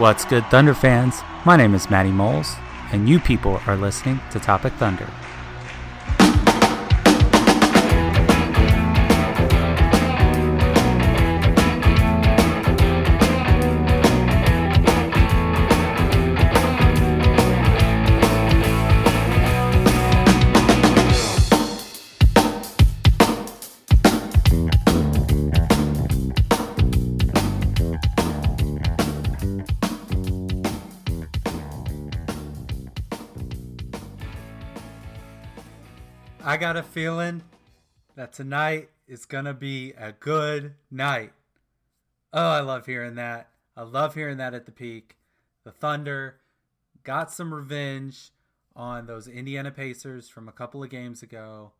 What's good, Thunder fans? My name is Matty Moles, and you people are listening to Topic Thunder. Got a feeling that tonight is to be a good night. Oh, I love hearing that. I love hearing that at the peak. The Thunder got some revenge on those Indiana Pacers from a couple of games ago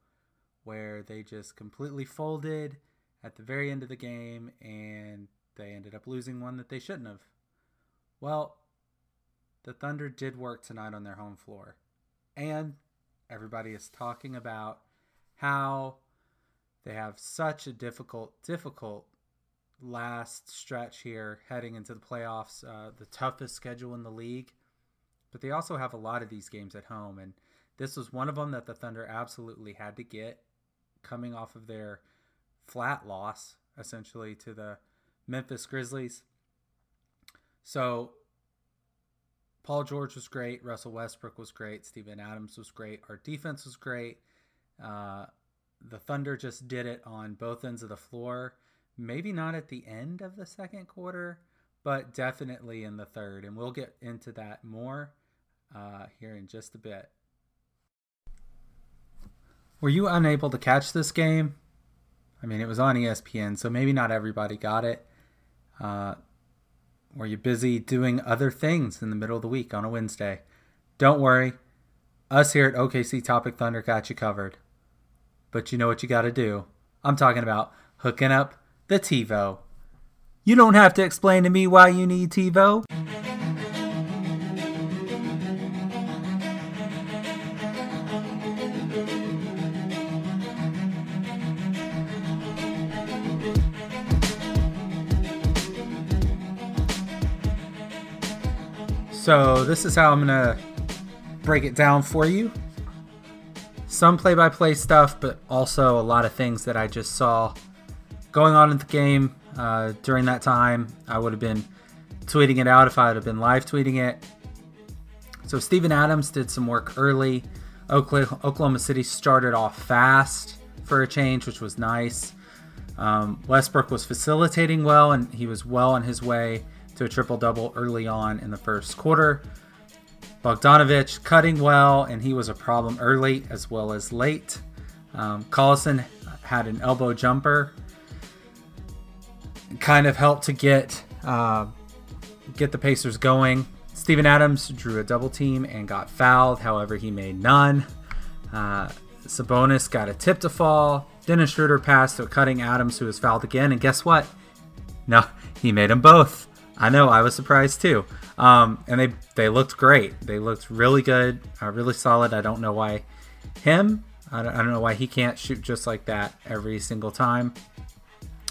where they just completely folded at the very end of the game and they ended up losing one that they shouldn't have. Well, the Thunder did work tonight on their home floor. And everybody is talking about how they have such a difficult, difficult last stretch here heading into the playoffs, uh, the toughest schedule in the league. But they also have a lot of these games at home, and this was one of them that the Thunder absolutely had to get coming off of their flat loss, essentially, to the Memphis Grizzlies. So Paul George was great. Russell Westbrook was great. Steven Adams was great. Our defense was great. Uh, the Thunder just did it on both ends of the floor. Maybe not at the end of the second quarter, but definitely in the third. And we'll get into that more uh, here in just a bit. Were you unable to catch this game? I mean, it was on ESPN, so maybe not everybody got it. Uh, were you're busy doing other things in the middle of the week on a Wednesday? Don't worry. Us here at OKC Topic Thunder got you covered. But you know what you got to do. I'm talking about hooking up the TiVo. You don't have to explain to me why you need TiVo. So, this is how I'm to break it down for you. Some play by play stuff, but also a lot of things that I just saw going on in the game uh, during that time. I would have been tweeting it out if I would have been live tweeting it. So, Steven Adams did some work early. Oklahoma City started off fast for a change, which was nice. Um, Westbrook was facilitating well, and he was well on his way to a triple double early on in the first quarter. Bogdanovich cutting well, and he was a problem early as well as late. Um, Collison had an elbow jumper, kind of helped to get uh, get the Pacers going. Steven Adams drew a double team and got fouled. However, he made none. Uh, Sabonis got a tip to fall. Dennis Schroeder passed to cutting Adams, who was fouled again. And guess what? No, he made them both. I know, I was surprised too. Um, and they they looked great. They looked really good, uh, really solid. I don't know why him. I don't, I don't know why he can't shoot just like that every single time.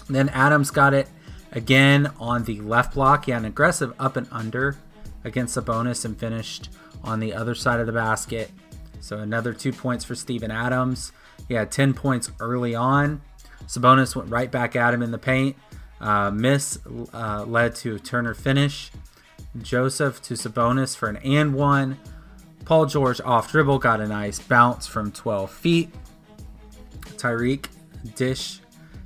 Then Adams got it again on the left block. He had an aggressive up and under against Sabonis and finished on the other side of the basket. So another two points for Steven Adams. He had 10 points early on. Sabonis went right back at him in the paint. Uh, miss uh, led to Turner finish. Joseph to Sabonis for an and one. Paul George off dribble got a nice bounce from 12 feet. Tyreke dish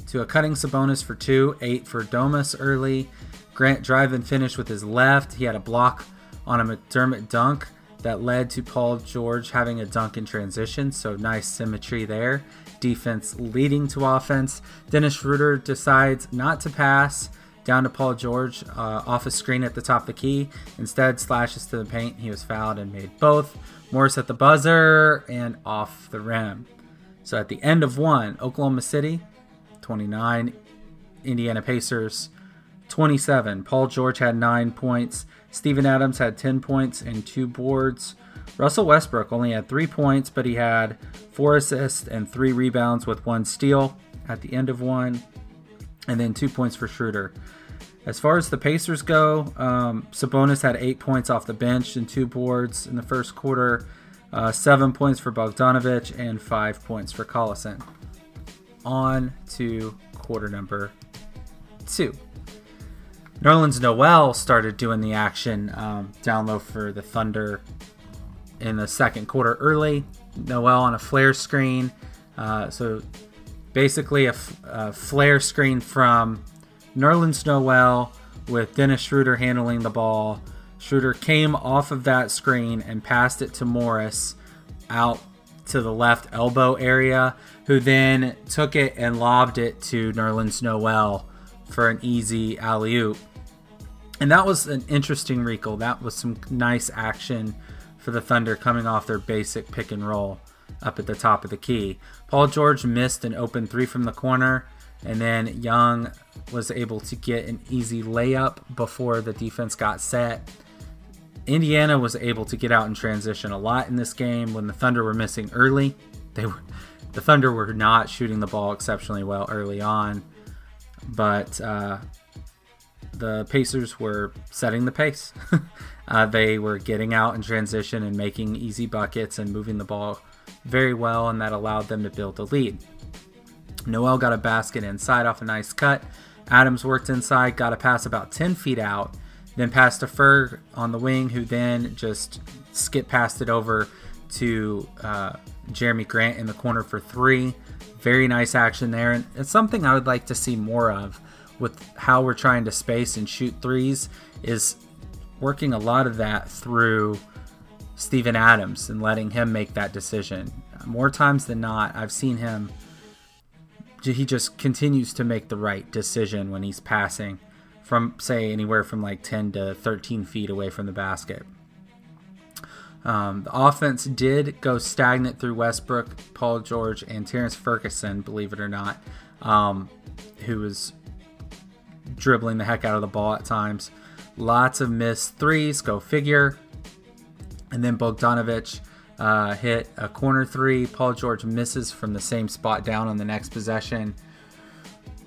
to a cutting Sabonis for two, eight for Domas early. Grant drive and finish with his left. He had a block on a McDermott dunk that led to Paul George having a dunk in transition, so nice symmetry there. Defense leading to offense. Dennis Schroeder decides not to pass down to Paul George uh, off a screen at the top of the key. Instead, slashes to the paint. He was fouled and made both. Morris at the buzzer and off the rim. So at the end of one, Oklahoma City 29, Indiana Pacers 27. Paul George had nine points. Steven Adams had 10 points and two boards. Russell Westbrook only had three points, but he had four assists and three rebounds with one steal at the end of one, and then two points for Schroeder. As far as the Pacers go, um, Sabonis had eight points off the bench and two boards in the first quarter, uh, seven points for Bogdanovich, and five points for Collison. On to quarter number two. Nerlens Noel started doing the action um, down low for the Thunder in the second quarter early. Noel on a flare screen. Uh, so basically, a, f- a flare screen from Nerlens Noel with Dennis Schroeder handling the ball. Schroeder came off of that screen and passed it to Morris out to the left elbow area, who then took it and lobbed it to Nerlens Noel for an easy alley oop. And that was an interesting recall. That was some nice action for the Thunder coming off their basic pick and roll up at the top of the key. Paul George missed an open three from the corner, and then Young was able to get an easy layup before the defense got set. Indiana was able to get out in transition a lot in this game when the Thunder were missing early. They were the Thunder were not shooting the ball exceptionally well early on, but uh, the Pacers were setting the pace. uh, they were getting out in transition and making easy buckets and moving the ball very well, and that allowed them to build a lead. Noel got a basket inside off a nice cut. Adams worked inside, got a pass about 10 feet out, then passed to Ferg on the wing, who then just skip past it over to uh, Jerami Grant in the corner for three. Very nice action there, and it's something I would like to see more of with how we're trying to space and shoot threes is working a lot of that through Steven Adams and letting him make that decision. More times than not, I've seen him he just continues to make the right decision when he's passing from say anywhere from like 10 to 13 feet away from the basket. Um, the offense did go stagnant through Westbrook, Paul George, and Terrence Ferguson, believe it or not, um, who was dribbling the heck out of the ball at times. Lots of missed threes, go figure. And then Bogdanovich uh, hit a corner three. Paul George misses from the same spot down on the next possession.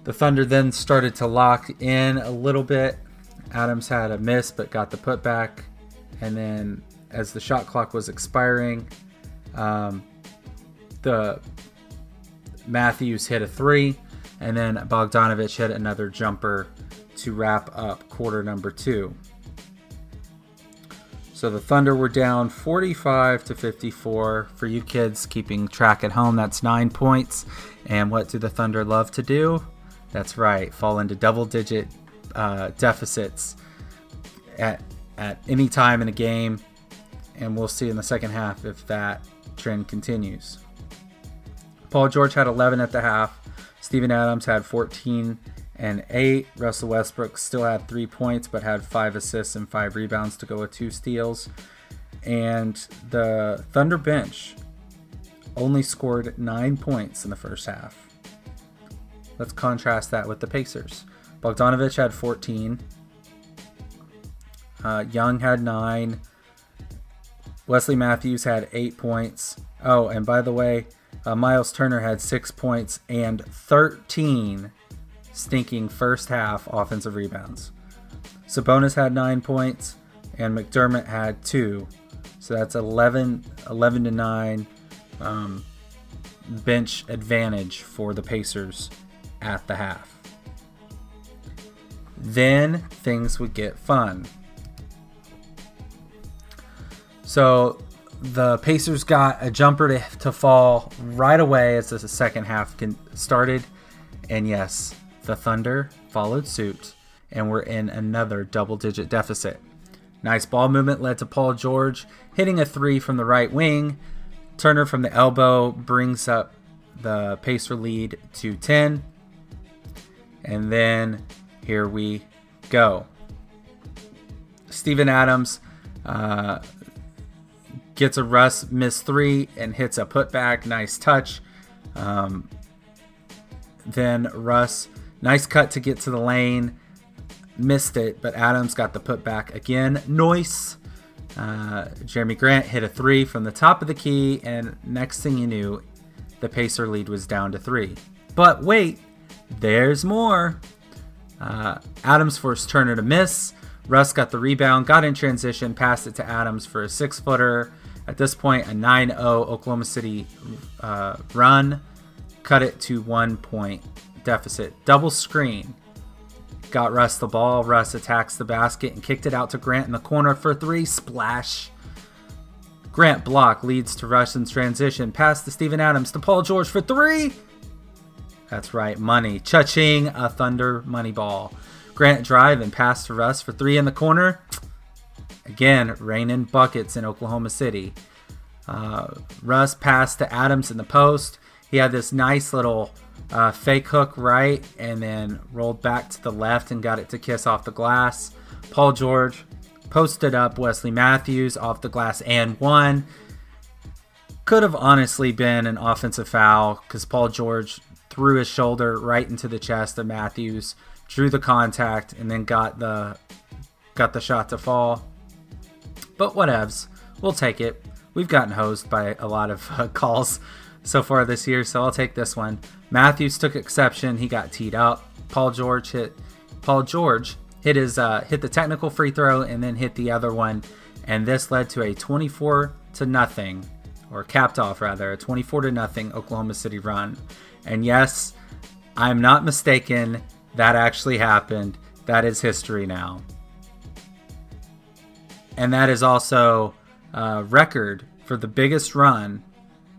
The Thunder then started to lock in a little bit. Adams had a miss but got the putback. And then as the shot clock was expiring, um, the Matthews hit a three and then Bogdanovich hit another jumper to wrap up quarter number two. So the Thunder were down 45 to 54. For you kids keeping track at home, that's nine points. And what do the Thunder love to do? That's right, fall into double digit uh, deficits at, at any time in a game. And we'll see in the second half if that trend continues. Paul George had 11 at the half. Steven Adams had 14 and 8. Russell Westbrook still had 3 points but had 5 assists and 5 rebounds to go with 2 steals. And the Thunder bench only scored 9 points in the first half. Let's contrast that with the Pacers. Bogdanovich had 14. Uh, Young had 9. Wesley Matthews had 8 points. Oh, and by the way, uh, Miles Turner had six points and 13 stinking first half offensive rebounds. Sabonis had nine points and McDermott had two. So that's 11, 11 to 9 um, bench advantage for the Pacers at the half. Then things would get fun. So the Pacers got a jumper to, to fall right away as the second half started. And yes, the Thunder followed suit and were in another double digit deficit. Nice ball movement led to Paul George hitting a three from the right wing. Turner from the elbow brings up the Pacer lead to 10. And then here we go. Steven Adams uh, gets a Russ miss three and hits a putback. Nice touch. Um, then Russ, nice cut to get to the lane. Missed it, but Adams got the putback again. Noise. Uh, Jerami Grant hit a three from the top of the key, and next thing you knew, the Pacer lead was down to three. But wait, there's more. Uh, Adams forced Turner to miss. Russ got the rebound, got in transition, passed it to Adams for a six footer. At this point, a 9 0 Oklahoma City uh, run cut it to one point deficit. Double screen. Got Russ the ball. Russ attacks the basket and kicked it out to Grant in the corner for three. Splash. Grant block leads to Russ in transition. Pass to Steven Adams to Paul George for three. That's right, money. Cha-ching, a Thunder money ball. Grant drive and pass to Russ for three in the corner. Again, raining buckets in Oklahoma City. Uh, Russ passed to Adams in the post. He had this nice little uh, fake hook right and then rolled back to the left and got it to kiss off the glass. Paul George posted up Wesley Matthews off the glass and one. Could have honestly been an offensive foul because Paul George threw his shoulder right into the chest of Matthews, drew the contact, and then got the got the shot to fall. But whatevs, we'll take it. We've gotten hosed by a lot of uh, calls so far this year, so I'll take this one. Matthews took exception; he got teed up. Paul George hit. Paul George hit his uh, hit the technical free throw and then hit the other one, and this led to a 24 to nothing, or capped off rather, a 24 to nothing Oklahoma City run. And yes, I'm not mistaken. That actually happened. That is history now. And that is also a record for the biggest run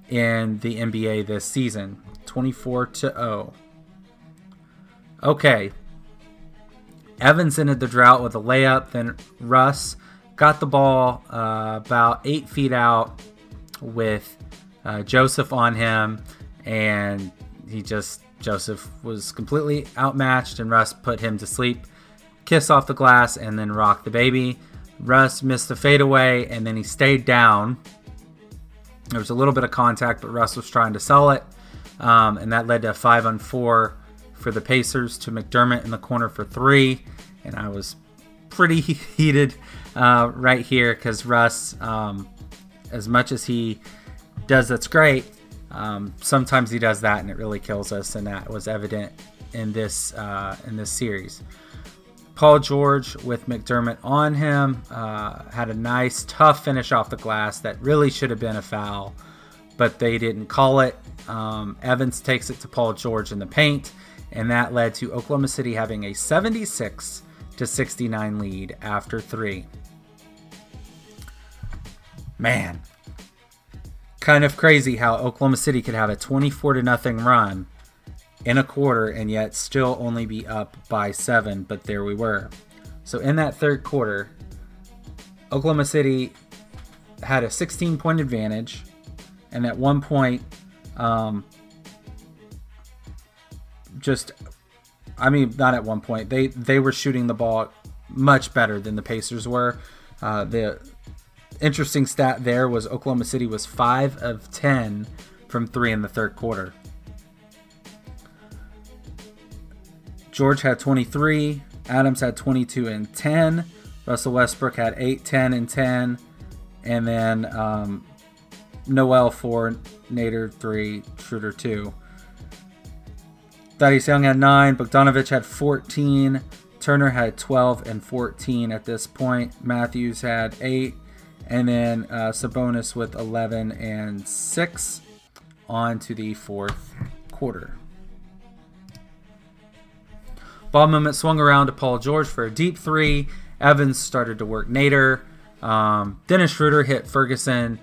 in the NBA this season 24 to 0. Okay. Evans ended the drought with a layup. Then Russ got the ball uh, about eight feet out with uh, Joseph on him. And he just Joseph was completely outmatched, and Russ put him to sleep. Kiss off the glass and then rock the baby. Russ missed the fadeaway and then he stayed down. There was a little bit of contact, but Russ was trying to sell it, um, and that led to a five on four for the Pacers to McDermott in the corner for three. And I was pretty heated uh, right here because Russ, um, as much as he does that's great, um, sometimes he does that, and it really kills us, and that was evident in this uh, in this series. Paul George with McDermott on him uh, had a nice, tough finish off the glass that really should have been a foul, but they didn't call it. Um, Evans takes it to Paul George in the paint, and that led to Oklahoma City having a 76 to 69 lead after three. Man, kind of crazy how Oklahoma City could have a 24 to nothing run in a quarter and yet still only be up by seven, but there we were. So in that third quarter, Oklahoma City had a 16 point advantage, and at one point, um, just I mean, not at one point. They they were shooting the ball much better than the Pacers were. Uh, the interesting stat there was Oklahoma City was 5 of 10 from 3 in the third quarter. George had 23, Adams had 22 and 10, Russell Westbrook had 8, 10 and 10, and then um, Noel 4, Nader 3, Schroeder 2. Thaddeus Young had 9, Bogdanovich had 14, Turner had 12 and 14 at this point, Matthews had 8, and then uh, Sabonis with 11 and 6 on to the fourth quarter. Ball moment swung around to Paul George for a deep three. Evans started to work Nader. Um, Dennis Schroeder hit Ferguson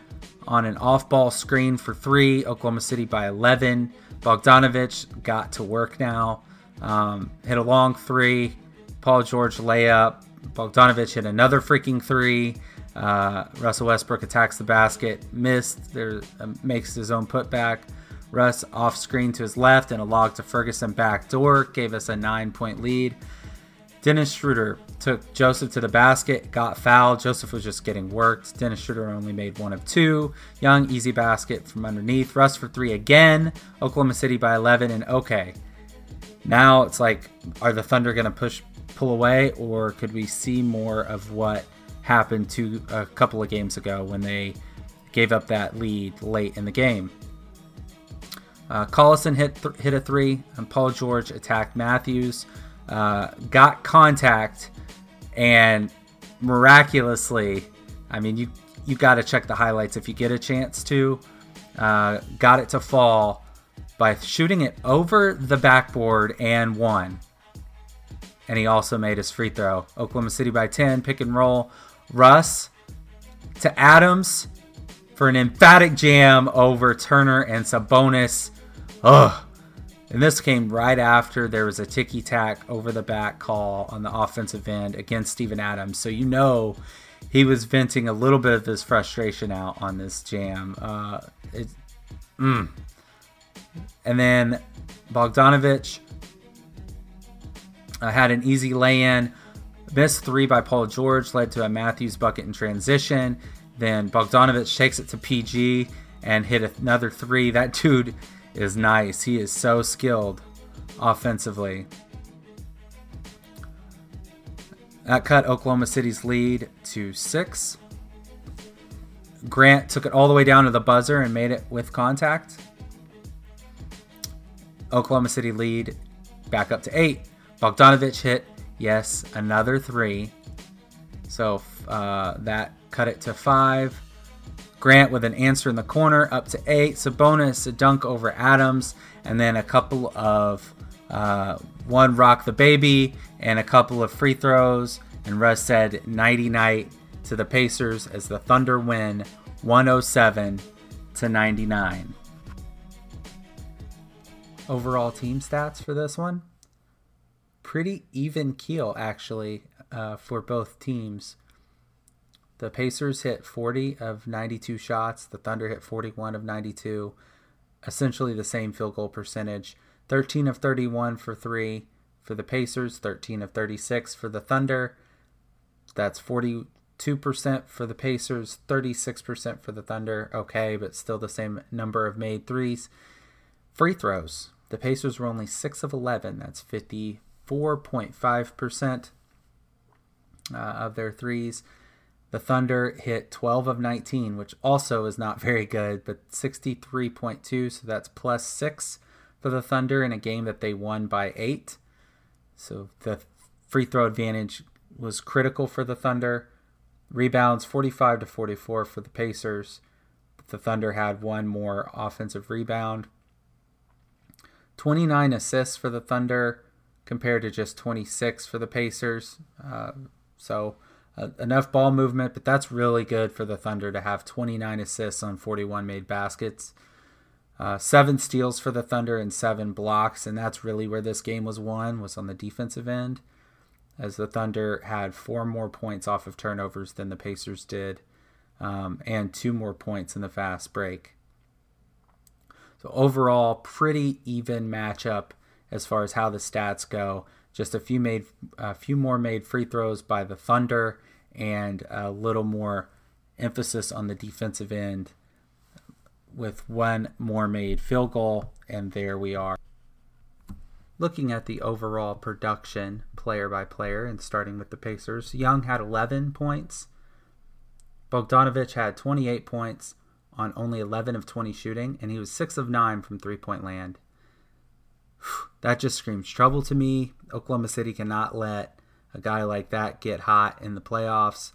on an off ball screen for three, Oklahoma City by 11. Bogdanovich got to work now, um, hit a long three. Paul George layup. Bogdanovich hit another freaking three. Uh, Russell Westbrook attacks the basket, missed. There uh, makes his own putback. Russ off screen to his left and a log to Ferguson back door gave us a nine point lead. Dennis Schroeder took Joseph to the basket, got fouled. Joseph was just getting worked. Dennis Schroeder only made one of two. Young, easy basket from underneath. Russ for three again. Oklahoma City by 11. And okay, now it's like, are the Thunder going to push, pull away, or could we see more of what happened to a couple of games ago when they gave up that lead late in the game? Uh, Collison hit th- hit a three, and Paul George attacked Matthews uh, got contact, and miraculously, I mean, you you got to check the highlights if you get a chance to. Uh, got it to fall by shooting it over the backboard and won. And he also made his free throw. Oklahoma City by 10, pick and roll. Russ to Adams for an emphatic jam over Turner and Sabonis. Ugh. And this came right after there was a ticky tack over the back call on the offensive end against Steven Adams. So you know he was venting a little bit of his frustration out on this jam. Uh, it, mm. And then Bogdanovich uh, had an easy lay in. Missed three by Paul George led to a Matthews bucket in transition. Then Bogdanovich takes it to PG and hit another three. That dude is nice. He is so skilled offensively. That cut Oklahoma City's lead to six. Grant took it all the way down to the buzzer and made it with contact. Oklahoma City lead back up to eight. Bogdanovich hit, yes, another three. So uh, that cut it to five. Grant with an answer in the corner, up to eight. Sabonis, a dunk over Adams, and then a couple of uh, one rock the baby and a couple of free throws. And Russ said nighty night to the Pacers as the Thunder win 107 to 99. Overall team stats for this one pretty even keel actually uh, for both teams. The Pacers hit 40 of 92 shots. The Thunder hit 41 of 92. Essentially the same field goal percentage. 13 of 31 for three for the Pacers, 13 of 36 for the Thunder. That's 42% for the Pacers, 36% for the Thunder. Okay, but still the same number of made threes. Free throws. The Pacers were only 6 of 11. That's 54.5% uh, of their threes. The Thunder hit 12 of 19, which also is not very good, but 63.2, so that's plus six for the Thunder in a game that they won by eight. So the free throw advantage was critical for the Thunder. Rebounds 45 to 44 for the Pacers. The Thunder had one more offensive rebound. 29 assists for the Thunder compared to just 26 for the Pacers. Uh, so uh, enough ball movement, but that's really good for the Thunder to have 29 assists on 41 made baskets. Uh, seven steals for the Thunder and seven blocks, and that's really where this game was won, was on the defensive end, as the Thunder had four more points off of turnovers than the Pacers did, um, and two more points in the fast break. So overall, pretty even matchup as far as how the stats go. Just a few made, a few more made free throws by the Thunder, and a little more emphasis on the defensive end with one more made field goal, and there we are. Looking at the overall production player by player and starting with the Pacers, Young had 11 points. Bogdanovich had 28 points on only 11 of 20 shooting, and he was 6 of 9 from three point land. That just screams trouble to me. Oklahoma City cannot let a guy like that get hot in the playoffs.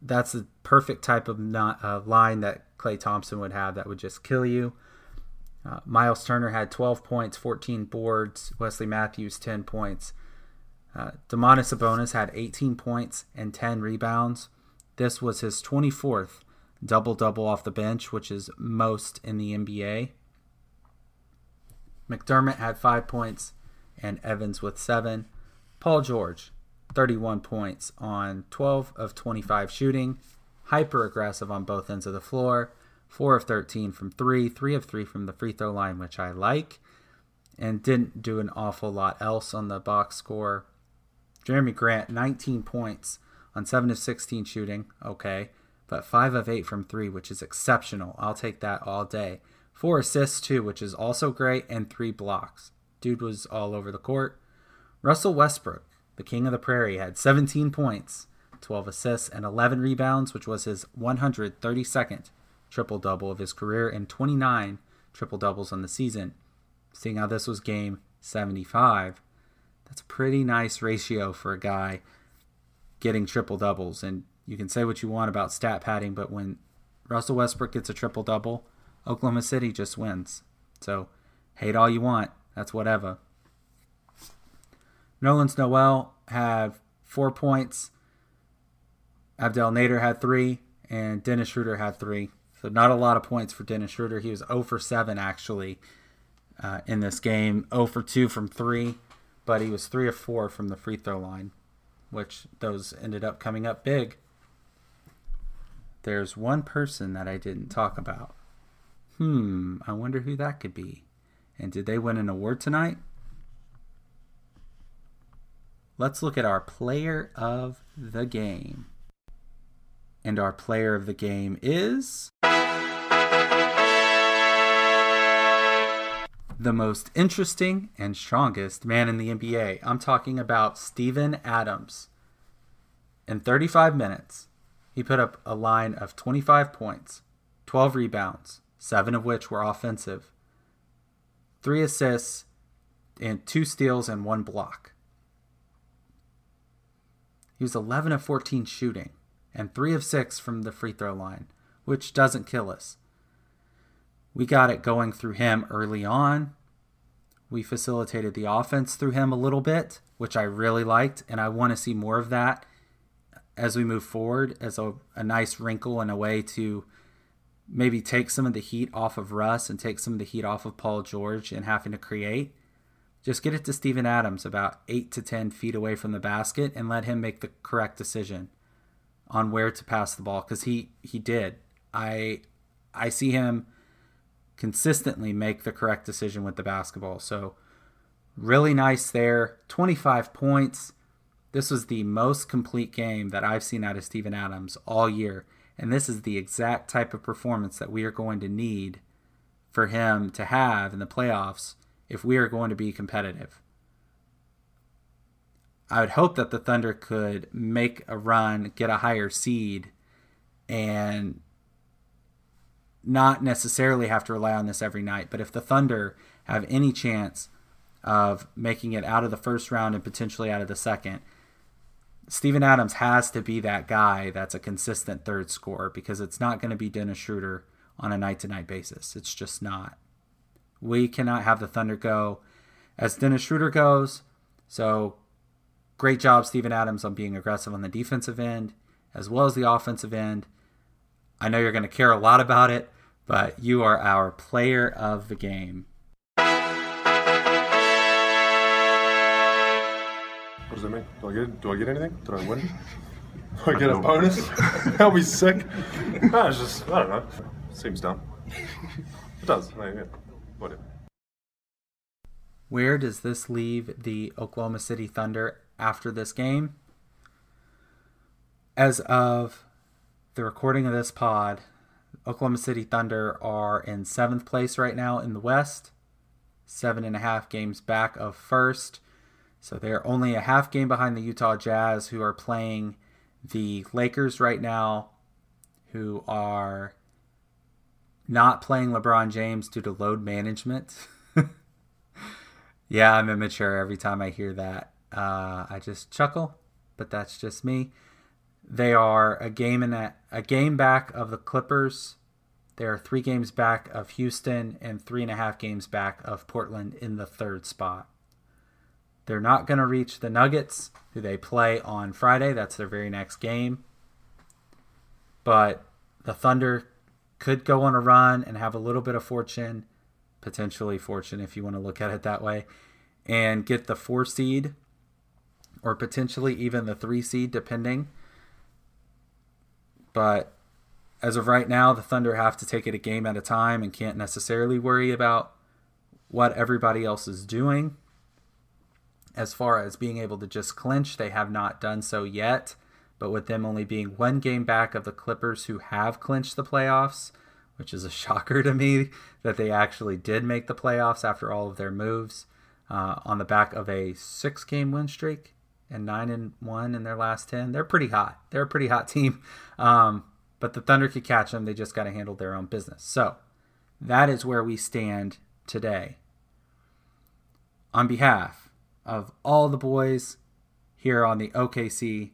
That's the perfect type of not, uh, line that Klay Thompson would have that would just kill you. Uh, Miles Turner had 12 points, 14 boards. Wesley Matthews 10 points. Uh, Domantas Sabonis had 18 points and 10 rebounds. This was his 24th double double off the bench, which is most in the NBA. McDermott had five points and Evans with seven. Paul George, 31 points on 12 of 25 shooting, hyper aggressive on both ends of the floor, 4 of 13 from 3, 3 of 3 from the free throw line, which I like, and didn't do an awful lot else on the box score. Jerami Grant, 19 points on 7 of 16 shooting, okay, but 5 of 8 from 3, which is exceptional. I'll take that all day. 4 assists, too, which is also great, and 3 blocks. Dude was all over the court. Russell Westbrook, the king of the prairie, had 17 points, 12 assists, and 11 rebounds, which was his 132nd triple double of his career and 29 triple doubles on the season. Seeing how this was game 75, that's a pretty nice ratio for a guy getting triple doubles. And you can say what you want about stat padding, but when Russell Westbrook gets a triple double, Oklahoma City just wins. So hate all you want. That's whatever. Nerlens Noel had four points. Abdel Nader had three, and Dennis Schroeder had three. So not a lot of points for Dennis Schroeder. He was 0 for 7 actually uh, in this game, 0 for 2 from three, but he was 3 of 4 from the free throw line, which those ended up coming up big. There's one person that I didn't talk about. Hmm, I wonder who that could be. And did they win an award tonight? Let's look at our player of the game. And our player of the game is. The most interesting and strongest man in the NBA. I'm talking about Steven Adams. In 35 minutes, he put up a line of 25 points, 12 rebounds, seven of which were offensive, three assists, and two steals and one block. He was 11 of 14 shooting and 3 of 6 from the free throw line, which doesn't kill us. We got it going through him early on. We facilitated the offense through him a little bit, which I really liked, and I want to see more of that as we move forward as a, a nice wrinkle and a way to maybe take some of the heat off of Russ and take some of the heat off of Paul George and having to create. Just get it to Steven Adams about 8 to 10 feet away from the basket and let him make the correct decision on where to pass the ball cuz he he did. I I see him consistently make the correct decision with the basketball. So really nice there. 25 points. This was the most complete game that I've seen out of Steven Adams all year. And this is the exact type of performance that we are going to need for him to have in the playoffs if we are going to be competitive. I would hope that the Thunder could make a run, get a higher seed, and not necessarily have to rely on this every night. But if the Thunder have any chance of making it out of the first round and potentially out of the second, Steven Adams has to be that guy that's a consistent third scorer because it's not going to be Dennis Schroeder on a night to night basis. It's just not. We cannot have the Thunder go as Dennis Schroeder goes. So great job, Steven Adams, on being aggressive on the defensive end as well as the offensive end. I know you're going to care a lot about it, but you are our player of the game. What does that mean? Do I get do I get anything? Did I win? Do I get a bonus? I'll be sick. No, it's just I don't know. Seems dumb. It does. yeah. Whatever. Where does this leave the Oklahoma City Thunder after this game? As of the recording of this pod, Oklahoma City Thunder are in seventh place right now in the West, seven and a half games back of first. So they're only a half game behind the Utah Jazz, who are playing the Lakers right now, who are not playing LeBron James due to load management. yeah, I'm immature every time I hear that. Uh, I just chuckle, but that's just me. They are a game in a, a game back of the Clippers. They are three games back of Houston and three and a half games back of Portland in the third spot. They're not going to reach the Nuggets, who they play on Friday. That's their very next game. but the Thunder could go on a run and have a little bit of fortune, potentially fortune if you want to look at it that way, and get the four seed or potentially even the three seed, depending. But as of right now, the Thunder have to take it a game at a time and can't necessarily worry about what everybody else is doing. As far as being able to just clinch, they have not done so yet. But with them only being one game back of the Clippers who have clinched the playoffs, which is a shocker to me that they actually did make the playoffs after all of their moves uh, on the back of a six game win streak and nine and one in their last 10. They're pretty hot. They're a pretty hot team. Um, but the Thunder could catch them. They just got to handle their own business. So that is where we stand today. On behalf of all the boys here on the OKC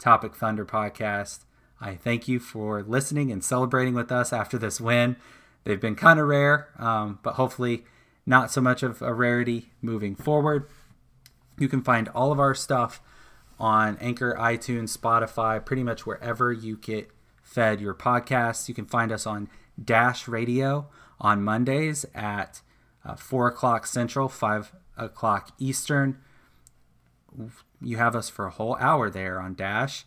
Topic Thunder podcast, I thank you for listening and celebrating with us after this win. They've been kind of rare, um, but hopefully not so much of a rarity moving forward. You can find all of our stuff on Anchor, iTunes, Spotify, pretty much wherever you get fed your podcasts. You can find us on Dash Radio on Mondays at uh, 4 o'clock Central, 5 o'clock Eastern. You have us for a whole hour there on Dash.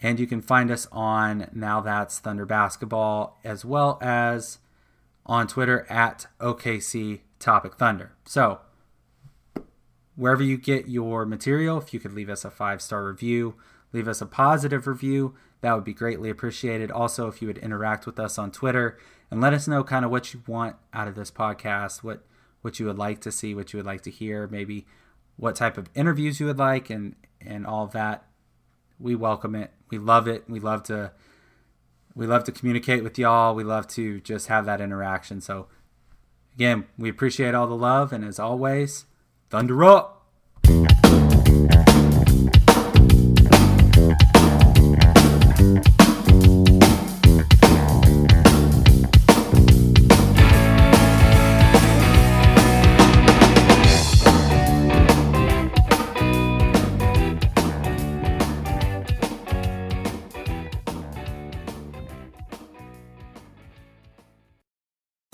And you can find us on Now That's Thunder Basketball as well as on Twitter at OKC Topic Thunder. So, wherever you get your material, if you could leave us a five star review, leave us a positive review, that would be greatly appreciated. Also, if you would interact with us on Twitter and let us know kind of what you want out of this podcast, what what you would like to see, what you would like to hear, maybe what type of interviews you would like, and and all of that. We welcome it. We love it. We love to we love to communicate with y'all. We love to just have that interaction. So again, we appreciate all the love, and as always, thunder up.